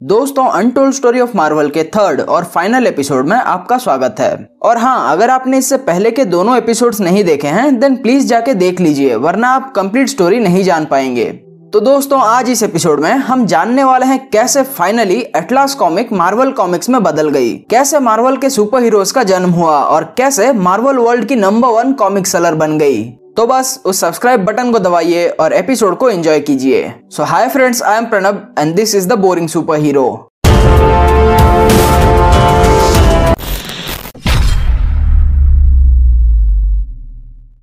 दोस्तों untold story of Marvel के third और फाइनल एपिसोड में आपका स्वागत है। और हाँ अगर आपने इससे पहले के दोनों एपिसोड्स नहीं देखे हैं देन प्लीज़ जाके देख लीजिए, वरना आप कंप्लीट स्टोरी नहीं जान पाएँगे। तो दोस्तों, आज इस एपिसोड में हम जानने वाले हैं कैसे finally Atlas comic Marvel comics में बदल गई। कैसे मार्वल के सुपर हीरोज का जन्म हुआ और कैसे मार्वल वर्ल्ड की नंबर वन कॉमिक सेलर बन गई। तो बस उस सब्सक्राइब बटन को दबाइए और एपिसोड को एंजॉय कीजिए। So hi friends I am Pranab and this is the boring super hero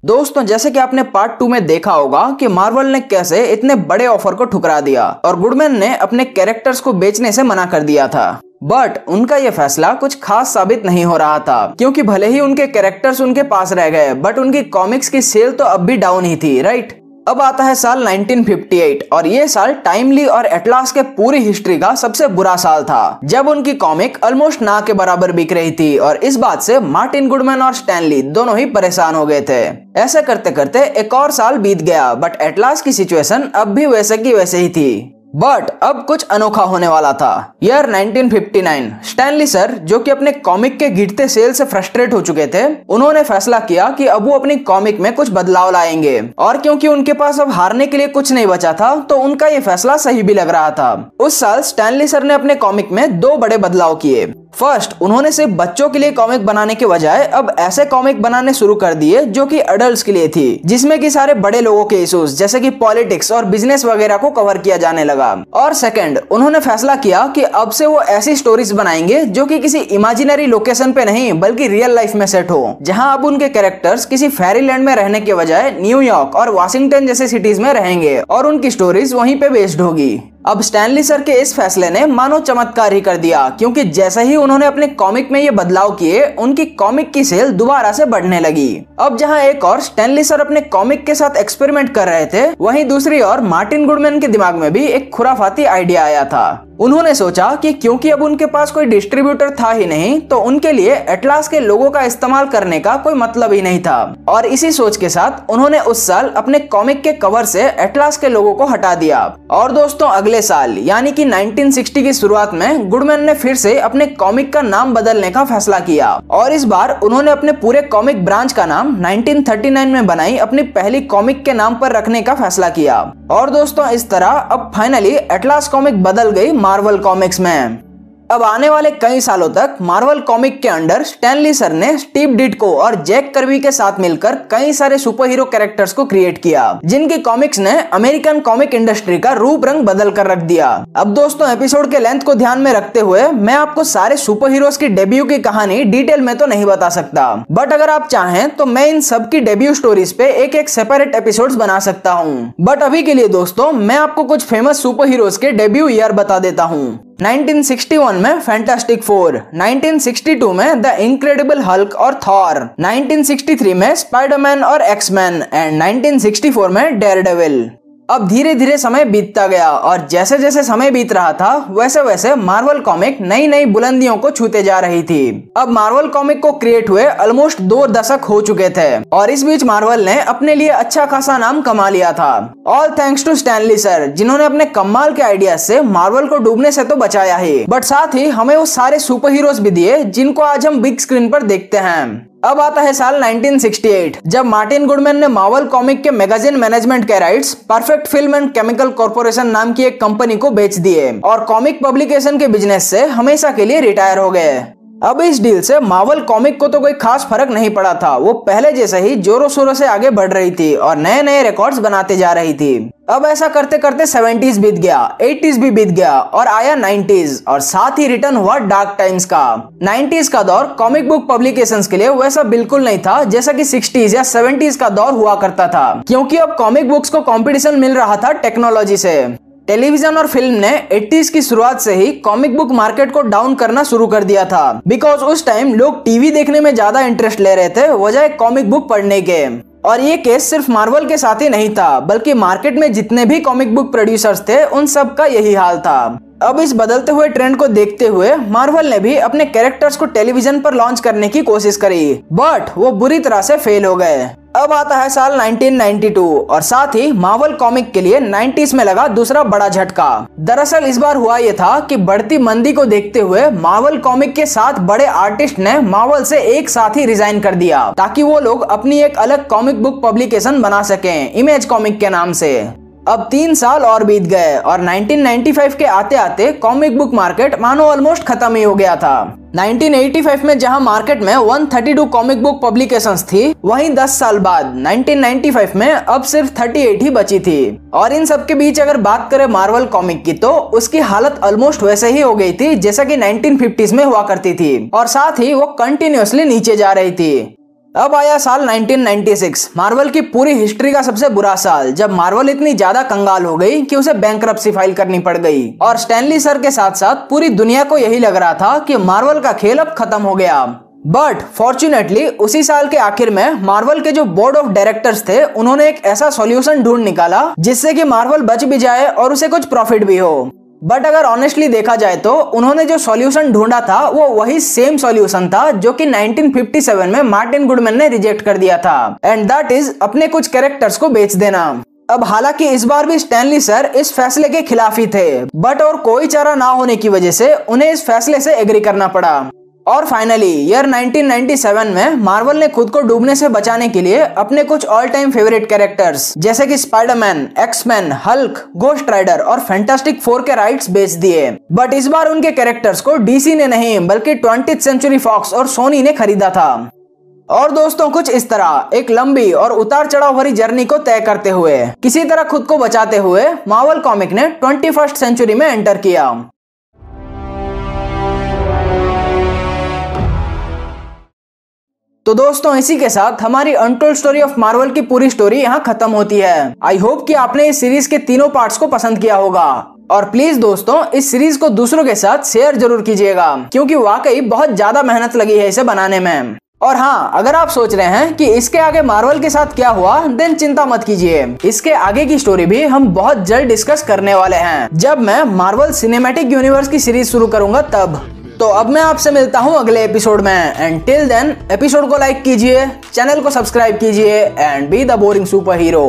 दोस्तों, जैसे कि आपने पार्ट टू में देखा होगा कि मार्वल ने कैसे इतने बड़े ऑफ़र को ठुकरा दिया और गुडमैन ने अपने कैरेक्टर्स को बेचने से मना कर दिया था। बट उनका ये फैसला कुछ खास साबित नहीं हो रहा था, क्योंकि भले ही उनके कैरेक्टर्स उनके पास रह गए बट उनकी कॉमिक्स की सेल तो अब भी डाउन ही थी राइट अब आता है साल 1958 और ये साल टाइमली और एटलास के पूरी हिस्ट्री का सबसे बुरा साल था, जब उनकी कॉमिक ऑलमोस्ट ना के बराबर बिक रही थी, और इस बात से मार्टिन गुडमैन और स्टैनली दोनों ही परेशान हो गए थे। ऐसे करते करते एक और साल बीत गया बट एटलास की सिचुएशन अब भी वैसे की वैसे ही थी। बट अब कुछ अनोखा होने वाला था। ईयर 1959 स्टैनली सर जो कि अपने कॉमिक के गिरते सेल से फ्रस्ट्रेट हो चुके थे, उन्होंने फैसला किया कि अब वो अपनी कॉमिक में कुछ बदलाव लाएँगे। और क्योंकि उनके पास अब हारने के लिए कुछ नहीं बचा था तो उनका ये फैसला सही भी लग रहा था। उस साल स्टैनली सर ने अपने कॉमिक में दो बड़े बदलाव किए। फ़र्स्ट उन्होंने सिर्फ़ बच्चों के लिए कॉमिक बनाने के बजाय अब ऐसे कॉमिक बनाने शुरू कर दिए जो कि अडल्ट के लिए थी, जिसमें कि सारे बड़े लोगों के इश्यूज़ जैसे कि पॉलिटिक्स और बिज़नेस वगैरह को कवर किया जाने लगा। और सेकंड उन्होंने फैसला किया कि अब से वो ऐसी स्टोरीज बनाएँगे जो कि किसी इमेजिनरी लोकेशन पे नहीं, बल्कि रियल लाइफ में सेट हो, जहाँ अब उनके कैरेक्टर्स किसी फेरीलैंड में रहने के बजाय न्यूयॉर्क और वाशिंगटन जैसे सिटीज़ में रहेंगे, और उनकी स्टोरीज वहीं पे बेस्ड होगी। अब स्टैनली सर के इस फैसले ने मानो चमत्कार ही कर दिया, क्योंकि जैसे ही उन्होंने अपने कॉमिक में ये बदलाव किए, उनकी कॉमिक की सेल दोबारा से बढ़ने लगी। अब जहाँ एक और स्टैनली सर अपने कॉमिक के साथ एक्सपेरिमेंट कर रहे थे, वहीं दूसरी ओर मार्टिन गुडमैन के दिमाग में भी एक खुराफाती आइडिया आया था। उन्होंने सोचा कि क्योंकि अब उनके पास कोई डिस्ट्रीब्यूटर था ही नहीं तो उनके लिए एटलास के लोगों का इस्तेमाल करने का कोई मतलब ही नहीं था। और इसी सोच के साथ उन्होंने उस साल अपने कॉमिक के कवर से एटलास के लोगों को हटा दिया। और दोस्तों, अगले साल यानी कि 1960 की शुरुआत में गुडमैन ने फिर से अपने कॉमिक का नाम बदलने का फैसला किया। और इस बार उन्होंने अपने पूरे कॉमिक ब्रांच का नाम 1939 में बनाई, अपनी पहली कॉमिक के नाम पर रखने का फैसला किया। और दोस्तों, इस तरह अब फाइनली एटलास कॉमिक बदल गई मार्वल कॉमिक्स में। अब आने वाले कई सालों तक मार्वल कॉमिक के अंडर स्टैनली सर ने स्टीव डिटको और जैक कर्वी के साथ मिलकर कई सारे सुपर हीरो कैरेक्टर्स को क्रिएट किया, जिनकी कॉमिक्स ने अमेरिकन कॉमिक इंडस्ट्री का रूप रंग बदल कर रख दिया। अब दोस्तों, एपिसोड के लेंथ को ध्यान में रखते हुए मैं आपको सारे सुपर हीरोज की डेब्यू की कहानी डिटेल में तो नहीं बता सकता, बट अगर आप चाहें तो मैं इन सब की डेब्यू स्टोरीज पे एक एक सेपरेट एपिसोड बना सकता हूँ। बट अभी के लिए दोस्तों, मैं आपको कुछ फ़ेमस सुपर हीरोज के डेब्यू ईयर बता देता हूँ। 1961 में फैंटास्टिक फोर 1962 में द इनक्रेडिबल हल्क और थॉर 1963 में स्पाइडरमैन और एक्समैन एंड 1964 में डेयरडेविल अब धीरे धीरे समय बीतता गया और जैसे जैसे समय बीत रहा था वैसे वैसे मार्वल कॉमिक नई नई बुलंदियों को छूते जा रही थी। अब मार्वल कॉमिक को क्रिएट हुए ऑलमोस्ट दो दशक हो चुके थे और इस बीच मार्वल ने अपने लिए अच्छा खासा नाम कमा लिया था। All thanks to Stanley sir जिन्होंने अपने कमाल के आइडिया से मार्वल को डूबने से तो बचाया ही। बट साथ ही हमें वो सारे सुपर हीरोज भी दिए, जिनको आज हम बिग स्क्रीन पर देखते हैं। अब आता है साल 1968 जब मार्टिन गुडमैन ने मावल कॉमिक के मैगजीन मैनेजमेंट के rights, Perfect Film and Chemical Corporation नाम की एक कंपनी को बेच दिए। और कॉमिक पब्लिकेशन के बिज़नेस से हमेशा के लिए रिटायर हो गए। अब इस डील से मार्वल कॉमिक को तो कोई खास फ़र्क नहीं पड़ा था। वो पहले जैसे ही जोरों शोरों से आगे बढ़ रही थी और नए नए रिकॉर्ड्स बनाते जा रही थी। अब ऐसा करते करते सेवेंटीज बीत गया एटीज भी बीत गया और आया नाइन्टीज और साथ ही रिटर्न हुआ डार्क टाइम्स का। नाइन्टीज का दौर कॉमिक बुक पब्लिकेशन के लिए वैसा बिल्कुल नहीं था, जैसा कि सिक्सटीज या सेवेंटीज का दौर हुआ करता था। क्योंकि अब कॉमिक बुक्स को कंपटीशन मिल रहा था टेक्नोलॉजी से। टेलीविज़न और फ़िल्म ने 80s की शुरुआत से ही कॉमिक बुक मार्केट को डाउन करना शुरू कर दिया था। बिकॉज़ उस टाइम लोग टीवी देखने में ज़्यादा इंटरेस्ट ले रहे थे, वजह कॉमिक बुक पढ़ने के। और ये केस सिर्फ़ मार्वल के साथ ही नहीं था, बल्कि मार्केट में जितने भी कॉमिक बुक प्रोड्यूसर्स थे, उन सब का यही हाल था। अब इस बदलते हुए ट्रेंड को देखते हुए मार्वल ने भी अपने कैरेक्टर्स को टेलीविज़न पर लॉन्च करने की कोशिश करी बट वो बुरी तरह से फेल हो गए। अब आता है साल 1992 और साथ ही मार्वल कॉमिक के लिए 90s में लगा दूसरा बड़ा झटका। दरअसल इस बार हुआ ये था कि बढ़ती मंदी को देखते हुए मार्वल कॉमिक के साथ बड़े आर्टिस्ट ने मार्वल से एक साथ ही रिजाइन कर दिया, ताकि वो लोग अपनी एक अलग कॉमिक बुक पब्लिकेशन बना सकें इमेज कॉमिक के नाम से। अब तीन साल और बीत गए और 1995 के आते आते कॉमिक बुक मार्केट मानो ऑलमोस्ट खत्म ही हो गया था। 1985 में जहाँ मार्केट में 132 कॉमिक बुक पब्लिकेशंस थी, वहीं 10 साल बाद 1995 में अब सिर्फ़ 38 ही बची थी। और इन सब के बीच अगर बात करें मार्वल कॉमिक की तो उसकी हालत ऑलमोस्ट वैसे ही हो गई थी, जैसा कि 1950s में हुआ करती थी। और साथ ही वो कंटिन्यूसली नीचे जा रही थी। अब आया साल 1996 मार्वल की पूरी हिस्ट्री का सबसे बुरा साल, जब मार्वल इतनी ज़्यादा कंगाल हो गई कि उसे बैंक फ़ाइल करनी पड़ गई। और स्टैनली सर के साथ साथ पूरी दुनिया को यही लग रहा था कि मार्वल का खेल अब खत्म हो गया। बट फॉर्चुनेटली उसी साल के आखिर में मार्वल के जो बोर्ड ऑफ़ डायरेक्टर्स थे, उन्होंने एक ऐसा सॉल्यूशन ढूंढ निकाला, जिससे कि मार्वल बच भी जाए और उसे कुछ प्रॉफिट भी हो। बट अगर ऑनेस्टली देखा जाए तो उन्होंने जो सॉल्यूशन ढूंढा था, वो वही सेम सॉल्यूशन था जो कि 1957 में मार्टिन गुडमैन ने रिजेक्ट कर दिया था। एंड दैट इज़ अपने कुछ कैरेक्टर्स को बेच देना। अब हालाँकि इस बार भी स्टैनली सर इस फैसले के खिलाफ ही थे। बट और कोई चारा ना होने की वजह से उन्हें इस फैसले से एग्री करना पड़ा। और फाइनली ईयर 1997 में मार्वल ने खुद को डूबने से बचाने के लिए अपने कुछ ऑल टाइम फेवरेट कैरेक्टर्स जैसे कि Spiderman X-Men Hulk Ghost Rider और फैंटास्टिक फोर के राइट्स बेच दिए। बट इस बार उनके कैरेक्टर्स को डीसी ने नहीं, बल्कि ट्वेंटी सेंचुरी फॉक्स और सोनी ने खरीदा था। और दोस्तों, कुछ इस तरह, एक लंबी और उतार चढ़ाव भरी जर्नी को तय करते हुए, किसी तरह खुद को बचाते हुए मार्वल कॉमिक ने ट्वेंटी सेंचुरी में एंटर किया। तो दोस्तों, इसी के साथ हमारी अनटोल्ड स्टोरी ऑफ़ मार्वल की पूरी स्टोरी यहाँ खत्म होती है। आई होप कि आपने इस सीरीज़ के तीनों पार्ट्स को पसंद किया होगा। और प्लीज़ दोस्तों, इस सीरीज़ को दूसरों के साथ शेयर ज़रूर कीजिएगा, क्योंकि वाकई बहुत ज़्यादा मेहनत लगी है इसे बनाने में। और हाँ अगर आप सोच रहे हैं कि इसके आगे मार्वल के साथ क्या हुआ देन चिंता मत कीजिए। इसके आगे की स्टोरी भी हम बहुत जल्द डिस्कस करने वाले हैं। जब मैं मार्वल सिनेमैटिक यूनिवर्स की सीरीज़ शुरू करूँगा, तब। तो अब मैं आपसे मिलता हूँ अगले एपिसोड में एंड टिल देन एपिसोड को लाइक कीजिए चैनल को सब्सक्राइब कीजिए and be the boring super hero